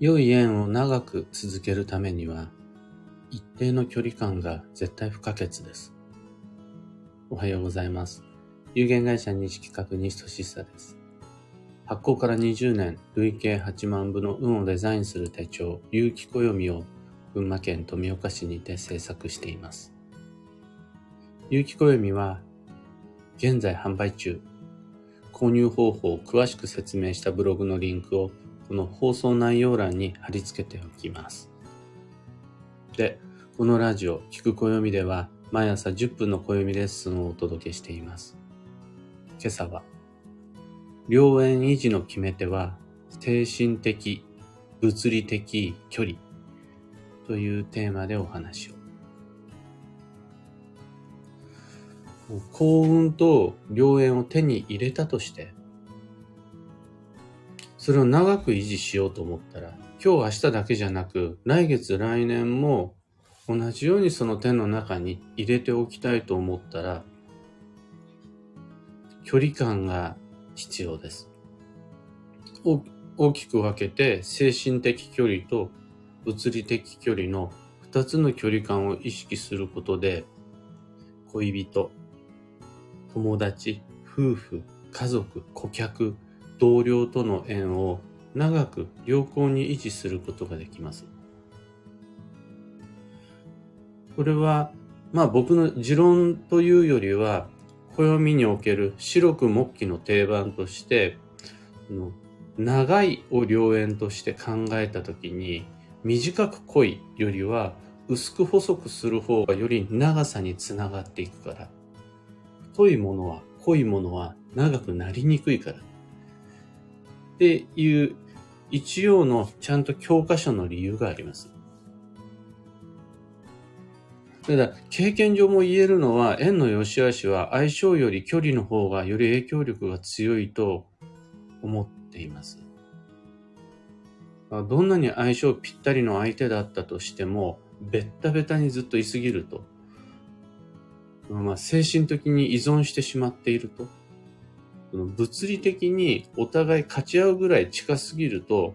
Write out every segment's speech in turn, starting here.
良い縁を長く続けるためには、一定の距離感が絶対不可欠です。おはようございます。有限会社西企画西俊久です。発行から20年、累計8万部の運をデザインする手帳、有機暦を群馬県富岡市にて制作しています。有機暦は、現在販売中。購入方法を詳しく説明したブログのリンクをこの放送内容欄に貼り付けておきます。で、このラジオ、聞く暦では毎朝10分の暦レッスンをお届けしています。今朝は、良縁維持の決め手は精神的、物理的距離というテーマでお話を。幸運と良縁を手に入れたとして、それを長く維持しようと思ったら、今日明日だけじゃなく、来月来年も同じようにその手の中に入れておきたいと思ったら、距離感が必要です。大きく分けて精神的距離と物理的距離の二つの距離感を意識することで恋人、友達、夫婦、家族、顧客、同僚との縁を長く良好に維持することができます。これは、まあ僕の持論というよりは、暦における白く木器の定番として、長いを良縁として考えたときに、短く濃いよりは薄く細くする方がより長さにつながっていくから。太いものは、濃いものは長くなりにくいから。っていう一応のちゃんと教科書の理由があります。ただ、経験上も言えるのは、縁の良し悪しは相性より距離の方がより影響力が強いと思っています。どんなに相性ぴったりの相手だったとしても、ベッタベタにずっと居すぎると、まあ、精神的に依存してしまっていると、物理的にお互い勝ち合うぐらい近すぎると、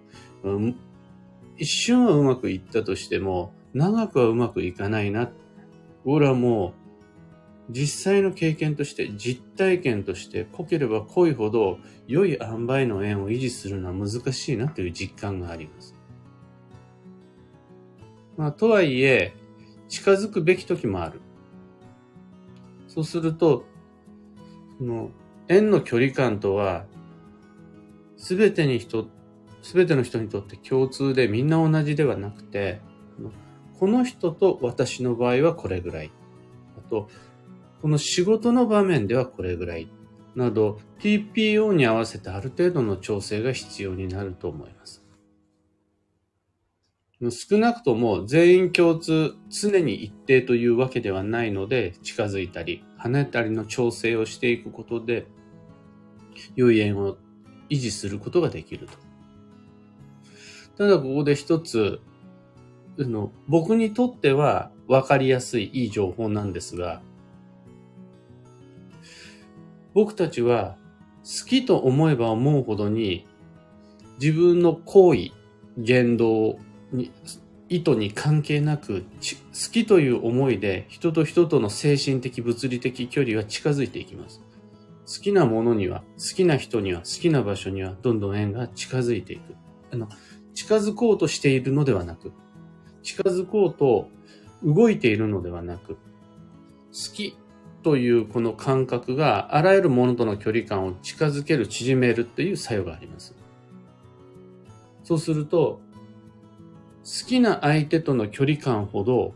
一瞬はうまくいったとしても、長くはうまくいかないな。俺はもう、実際の経験として、実体験として、濃ければ濃いほど、良い塩梅の縁を維持するのは難しいなという実感があります。まあ、とはいえ、近づくべき時もある。そうすると、その、縁の距離感とは、すべてに人、すべての人にとって共通でみんな同じではなくて、この人と私の場合はこれぐらい。あと、この仕事の場面ではこれぐらい。など、TPO に合わせてある程度の調整が必要になると思います。少なくとも全員共通、常に一定というわけではないので、近づいたり、跳ねたりの調整をしていくことで、良い縁を維持することができると。ただここで一つ、の僕にとっては分かりやすいいい情報なんですが、僕たちは好きと思えば思うほどに自分の行為、言動に、意図に関係なく、好きという思いで人と人との精神的物理的距離は近づいていきます。好きなものには、好きな人には、好きな場所には、どんどん縁が近づいていく。あの、近づこうとしているのではなく、近づこうと動いているのではなく、好きというこの感覚があらゆるものとの距離感を近づける、縮めるっていう作用があります。そうすると、好きな相手との距離感ほど、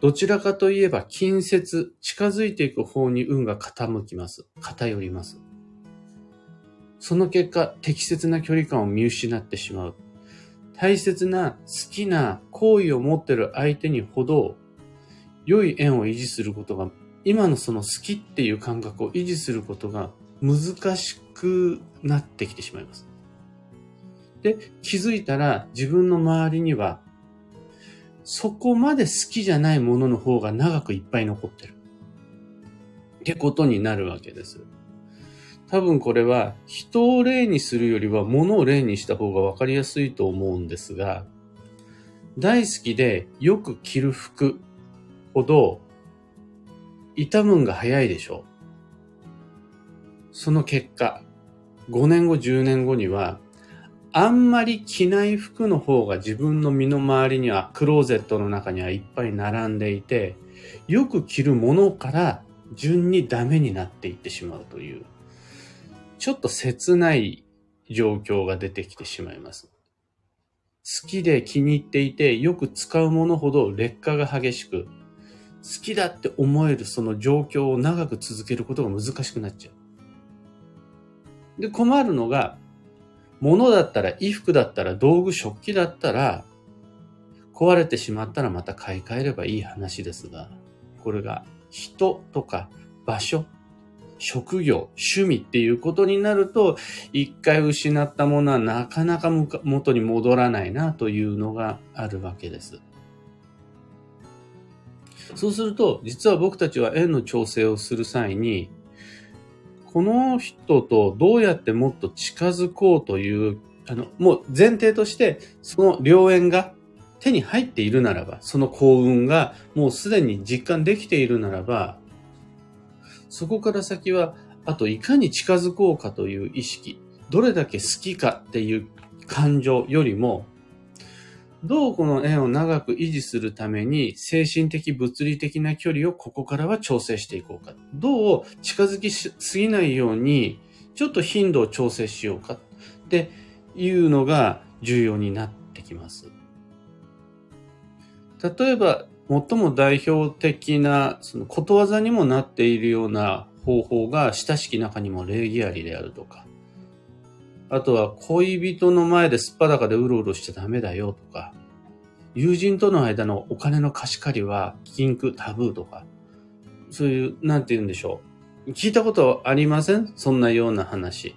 どちらかといえば近接、近づいていく方に運が傾きます。偏ります。その結果、適切な距離感を見失ってしまう。大切な好きな行為を持っている相手にほど、良い縁を維持することが、今のその好きっていう感覚を維持することが難しくなってきてしまいます。で、気づいたら自分の周りには、そこまで好きじゃないものの方が長くいっぱい残ってる。ってことになるわけです。多分これは人を例にするよりは物を例にした方がわかりやすいと思うんですが、大好きでよく着る服ほど傷むんが早いでしょう。その結果、5年後、10年後には、あんまり着ない服の方が自分の身の回りには、クローゼットの中にはいっぱい並んでいて、よく着るものから順にダメになっていってしまうという、ちょっと切ない状況が出てきてしまいます。好きで気に入っていて、よく使うものほど劣化が激しく、好きだって思えるその状況を長く続けることが難しくなっちゃう。で、困るのが、物だったら、衣服だったら、道具、食器だったら、壊れてしまったらまた買い替えればいい話ですが、これが人とか場所、職業、趣味っていうことになると、一回失ったものはなかなか元に戻らないなというのがあるわけです。そうすると、実は僕たちは縁の調整をする際に、この人とどうやってもっと近づこうという、あの、もう前提として、その良縁が手に入っているならば、その幸運がもうすでに実感できているならば、そこから先は、あといかに近づこうかという意識、どれだけ好きかっていう感情よりも、どうこの縁を長く維持するために精神的物理的な距離をここからは調整していこうか。どう近づきすぎないようにちょっと頻度を調整しようかっていうのが重要になってきます。例えば、最も代表的な、そのことわざにもなっているような方法が、親しき中にも礼儀ありであるとか、あとは恋人の前ですっぱだかでうろうろしちゃダメだよとか、友人との間のお金の貸し借りは禁句タブーとか、そういう、なんて言うんでしょう。聞いたことありません？そんなような話。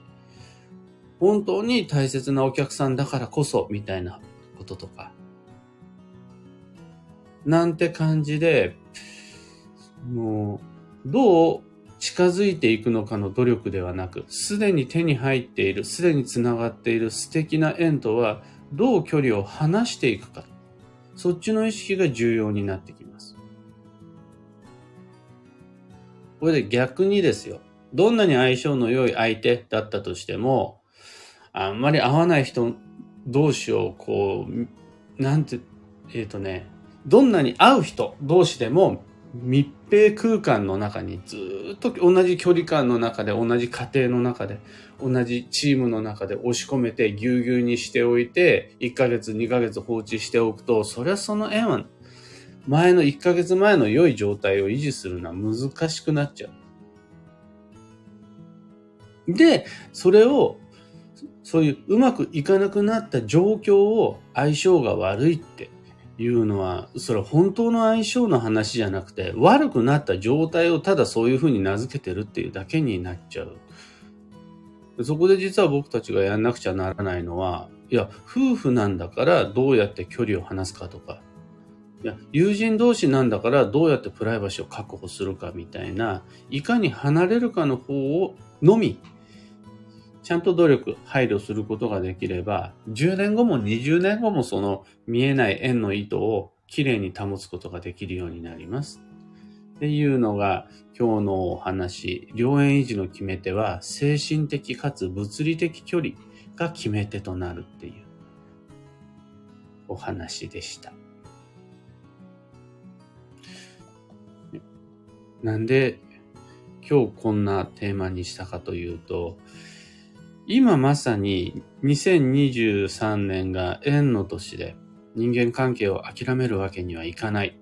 本当に大切なお客さんだからこそ、みたいなこととか。なんて感じで、もう、どう近づいていくのかの努力ではなく、すでに手に入っている、すでに繋がっている素敵な縁とは、どう距離を離していくか。そっちの意識が重要になってきます。これで逆にですよ。どんなに相性の良い相手だったとしても、あんまり合わない人同士をこう、なんて、えっ、ー、とね、どんなに合う人同士でも密閉空間の中にずっと同じ距離感の中で、同じ家庭の中で、同じチームの中で押し込めてぎゅうぎゅうにしておいて、1ヶ月、2ヶ月放置しておくと、そりゃその縁は、前の1ヶ月前の良い状態を維持するのは難しくなっちゃう。で、それを、そういううまくいかなくなった状況を相性が悪いっていうのは、それ本当の相性の話じゃなくて、悪くなった状態をただそういうふうに名付けてるっていうだけになっちゃう。そこで実は僕たちがやんなくちゃならないのは、いや、夫婦なんだからどうやって距離を離すかとか、いや、友人同士なんだからどうやってプライバシーを確保するかみたいな、いかに離れるかの方をのみちゃんと努力、配慮することができれば、10年後も20年後もその見えない円の糸をきれいに保つことができるようになります。っていうのが今日のお話、良縁維持の決め手は精神的かつ物理的距離が決め手となるっていうお話でした。なんで今日こんなテーマにしたかというと、今まさに2023年が縁の年で人間関係を諦めるわけにはいかない。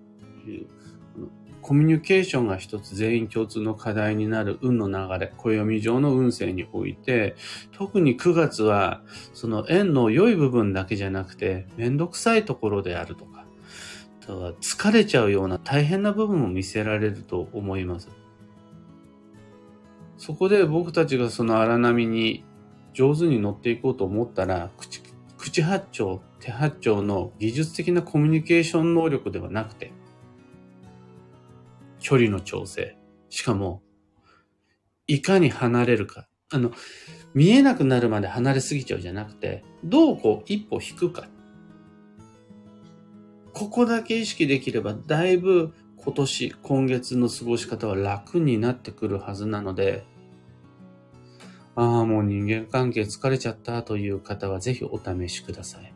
コミュニケーションが一つ全員共通の課題になる運の流れ、暦上の運勢において、特に9月は、その縁の良い部分だけじゃなくて、めんどくさいところであるとか、疲れちゃうような大変な部分も見せられると思います。そこで僕たちがその荒波に上手に乗っていこうと思ったら、口、口八丁、手八丁の技術的なコミュニケーション能力ではなくて、距離の調整。しかも、いかに離れるか。あの、見えなくなるまで離れすぎちゃうじゃなくて、どうこう一歩引くか。ここだけ意識できれば、だいぶ今年、今月の過ごし方は楽になってくるはずなので、ああ、もう人間関係疲れちゃったという方はぜひお試しください。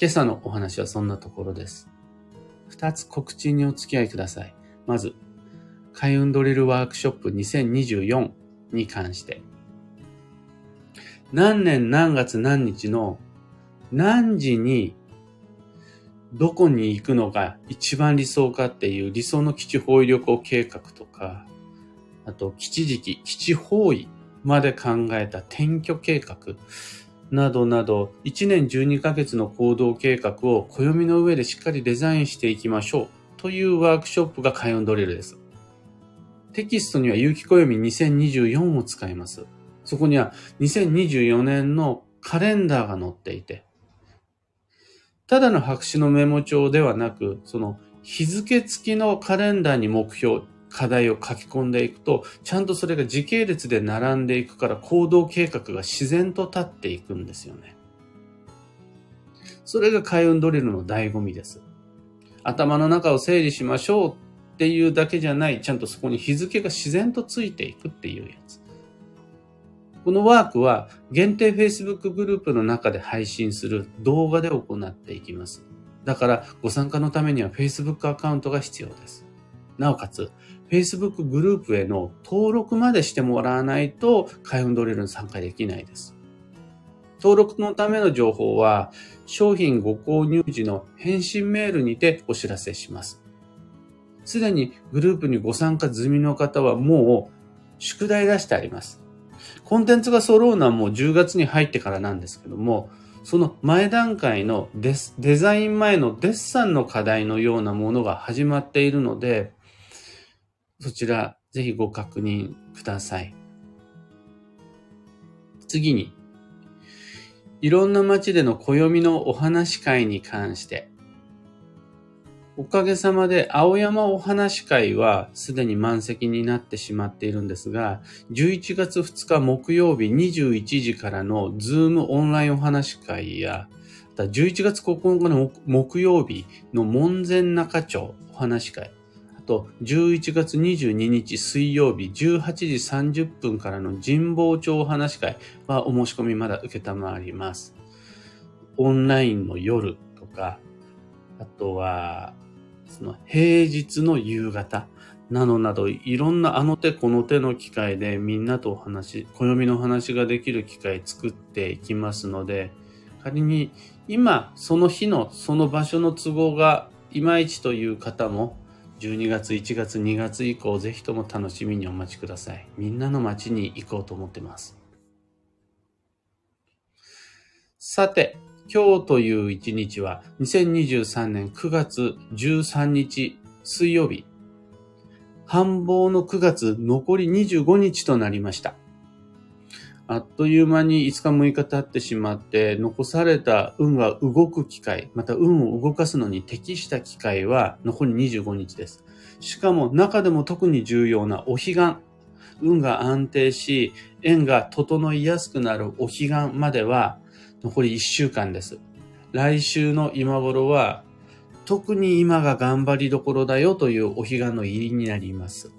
今朝のお話はそんなところです。二つ告知にお付き合いください。まず、開運ドリルワークショップ2024に関して。何年何月何日の何時にどこに行くのが一番理想かっていう理想の基地方位旅行計画とか、あと基地時期、基地方位まで考えた転居計画などなど、1年12ヶ月の行動計画を暦の上でしっかりデザインしていきましょうというワークショップが開運ドリルです。テキストには有機暦2024を使います。そこには2024年のカレンダーが載っていて、ただの白紙のメモ帳ではなく、その日付付きのカレンダーに目標、課題を書き込んでいくと、ちゃんとそれが時系列で並んでいくから行動計画が自然と立っていくんですよね。それが開運ドリルの醍醐味です。頭の中を整理しましょうっていうだけじゃない、ちゃんとそこに日付が自然とついていくっていうやつ。このワークは限定 Facebook グループの中で配信する動画で行っていきます。だからご参加のためには Facebook アカウントが必要です。なおかつ、Facebook グループへの登録までしてもらわないと開運ドリルに参加できないです。登録のための情報は商品ご購入時の返信メールにてお知らせします。すでにグループにご参加済みの方はもう宿題出してあります。コンテンツが揃うのはもう10月に入ってからなんですけども、その前段階のデデザイン前のデッサンの課題のようなものが始まっているので、そちらぜひご確認ください。次に、いろんな街での暦のお話会に関して、おかげさまで青山お話会はすでに満席になってしまっているんですが、11月2日木曜日21時からのズームオンラインお話会や、11月9日の木曜日の門前仲町お話会、と11月22日水曜日18時30分からの神保町お話会はお申し込みまだ受けたまわります。オンラインの夜とか、あとはその平日の夕方などなど、いろんなあの手この手の機会でみんなとお話、暦の話ができる機会作っていきますので、仮に今その日のその場所の都合がいまいちという方も、12月、1月、2月以降、ぜひとも楽しみにお待ちください。みんなの街に行こうと思ってます。さて、今日という一日は2023年9月13日水曜日。繁忙の9月残り25日となりました。あっという間に5日6日経ってしまって残された運が動く機会、また運を動かすのに適した機会は残り25日です。しかも中でも特に重要なお彼岸。運が安定し、縁が整いやすくなるお彼岸までは残り1週間です。来週の今頃は、特に今が頑張りどころだよというお彼岸の入りになります。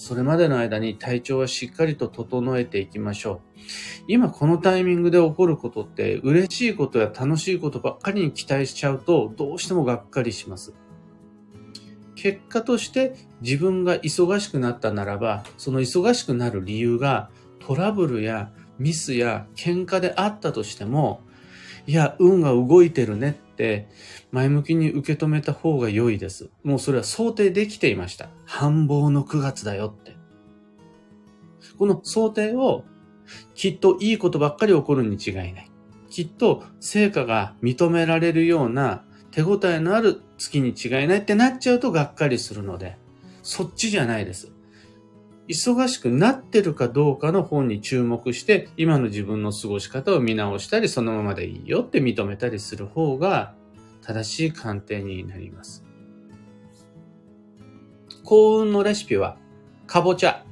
それまでの間に体調はしっかりと整えていきましょう。今このタイミングで起こることって嬉しいことや楽しいことばっかりに期待しちゃうとどうしてもがっかりします。結果として自分が忙しくなったならば、その忙しくなる理由がトラブルやミスや喧嘩であったとしても、いや、運が動いてるねって前向きに受け止めた方が良いです。もうそれは想定できていました。繁忙の9月だよって。この想定をきっといいことばっかり起こるに違いない。きっと成果が認められるような手応えのある月に違いないってなっちゃうとがっかりするので、そっちじゃないです。忙しくなってるかどうかの方に注目して、今の自分の過ごし方を見直したり、そのままでいいよって認めたりする方が、正しい鑑定になります。幸運のレシピは、かぼちゃ。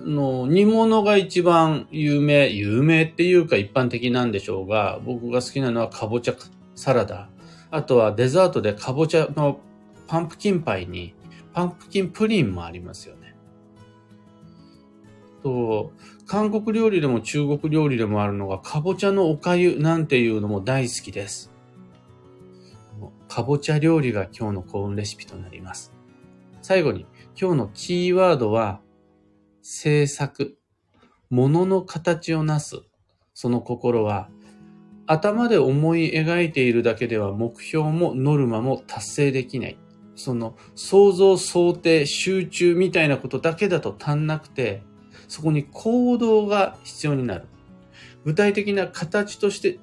の煮物が一番有名、有名っていうか一般的なんでしょうが、僕が好きなのはかぼちゃサラダ。あとはデザートでかぼちゃのパンプキンパイにパンプキンプリンもありますよね。と、韓国料理でも中国料理でもあるのが、かぼちゃのおかゆなんていうのも大好きです。かぼちゃ料理が今日の幸運レシピとなります。最後に、今日のキーワードは、制作。物の形をなす。その心は、頭で思い描いているだけでは目標もノルマも達成できない。その想像、想定、集中みたいなことだけだと足んなくて、そこに行動が必要になる。具体的な形として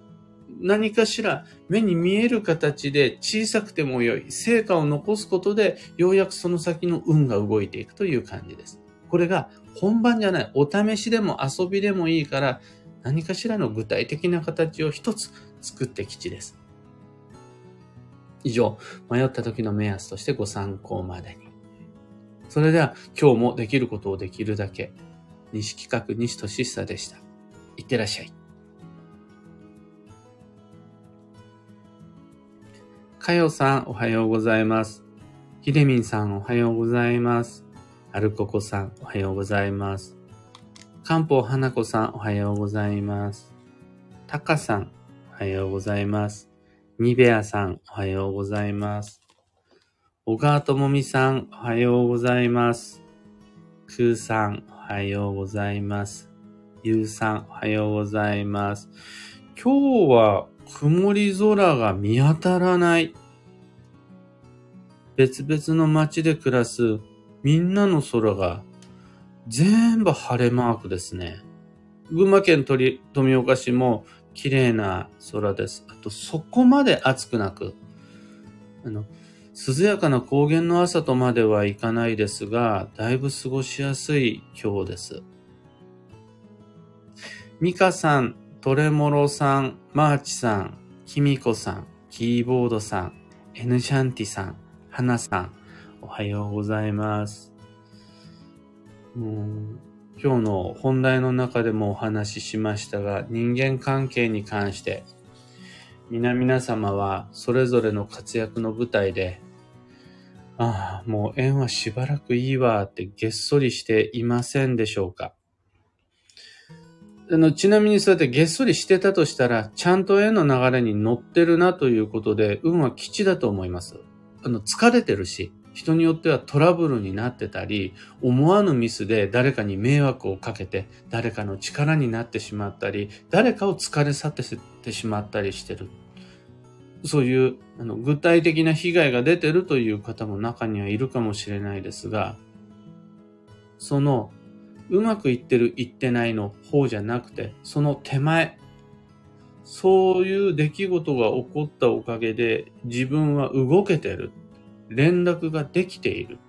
何かしら目に見える形で小さくても良い成果を残すことでようやくその先の運が動いていくという感じです。これが本番じゃない。お試しでも遊びでもいいから何かしらの具体的な形を一つ作って吉です。以上、迷った時の目安としてご参考までに。それでは今日もできることをできるだけ。西企画西俊久でした。いってらっしゃい。かよさんおはようございます。ひでみんさんおはようございます。アルココさんおはようございます。かんぽうはなこさんおはようございます。たかさんおはようございます。ニベアさん、おはようございます。小川智美さん、おはようございます。くーさん、おはようございます。ゆうさん、おはようございます。今日は曇り空が見当たらない。別々の街で暮らすみんなの空が全部晴れマークですね。群馬県富岡市も綺麗な空です。あと、そこまで暑くなく、あの、涼やかな高原の朝とまではいかないですが、だいぶ過ごしやすい今日です。ミカさん、トレモロさん、マーチさん、キミコさん、キーボードさん、エヌシャンティさん、ハナさん、おはようございます。うん今日の本題の中でもお話ししましたが、人間関係に関して、皆々様はそれぞれの活躍の舞台で、ああ、もう縁はしばらくいいわってげっそりしていませんでしょうか。あの、ちなみにそうやってげっそりしてたとしたら、ちゃんと縁の流れに乗ってるなということで、運は吉だと思います。あの、疲れてるし、人によってはトラブルになってたり、思わぬミスで誰かに迷惑をかけて、誰かの力になってしまったり、誰かを疲れ去ってしまったりしてる。そういうあの具体的な被害が出てるという方も中にはいるかもしれないですが、そのうまくいってる、いってないの方じゃなくて、その手前、そういう出来事が起こったおかげで自分は動けてる。連絡ができている。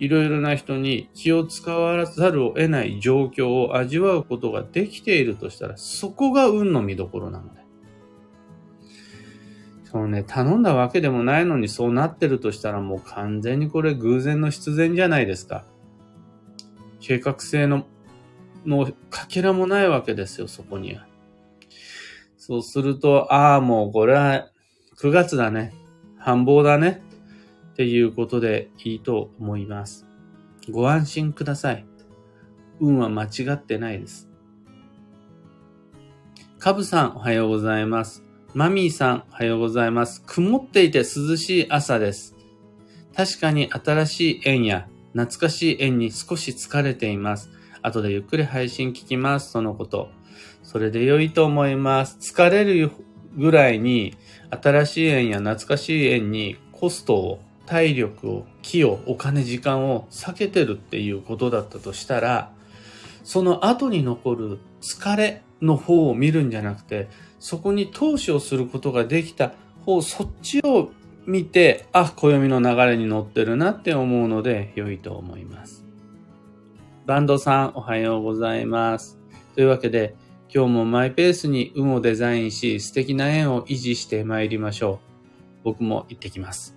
いろいろな人に気を使わざるを得ない状況を味わうことができているとしたら、そこが運の見どころなので。そうね、頼んだわけでもないのにそうなってるとしたらもう完全にこれ偶然の必然じゃないですか。計画性の、のかけらもないわけですよ、そこには。そうすると、ああ、もうこれは9月だね。繁忙だね。っていうことでいいと思います。ご安心ください。運は間違ってないです。カブさんおはようございます。マミーさんおはようございます。曇っていて涼しい朝です。確かに新しい縁や懐かしい縁に少し疲れています。後でゆっくり配信聞きます。そのこと。それで良いと思います。疲れるぐらいに新しい縁や懐かしい縁にコストを体力を、気を、お金、時間を避けてるっていうことだったとしたら、その後に残る疲れの方を見るんじゃなくて、そこに投資をすることができた方、そっちを見て、あ、暦の流れに乗ってるなって思うので良いと思います。バンドさん、おはようございます。というわけで、今日もマイペースに運をデザインし、素敵な縁を維持してまいりましょう。僕も行ってきます。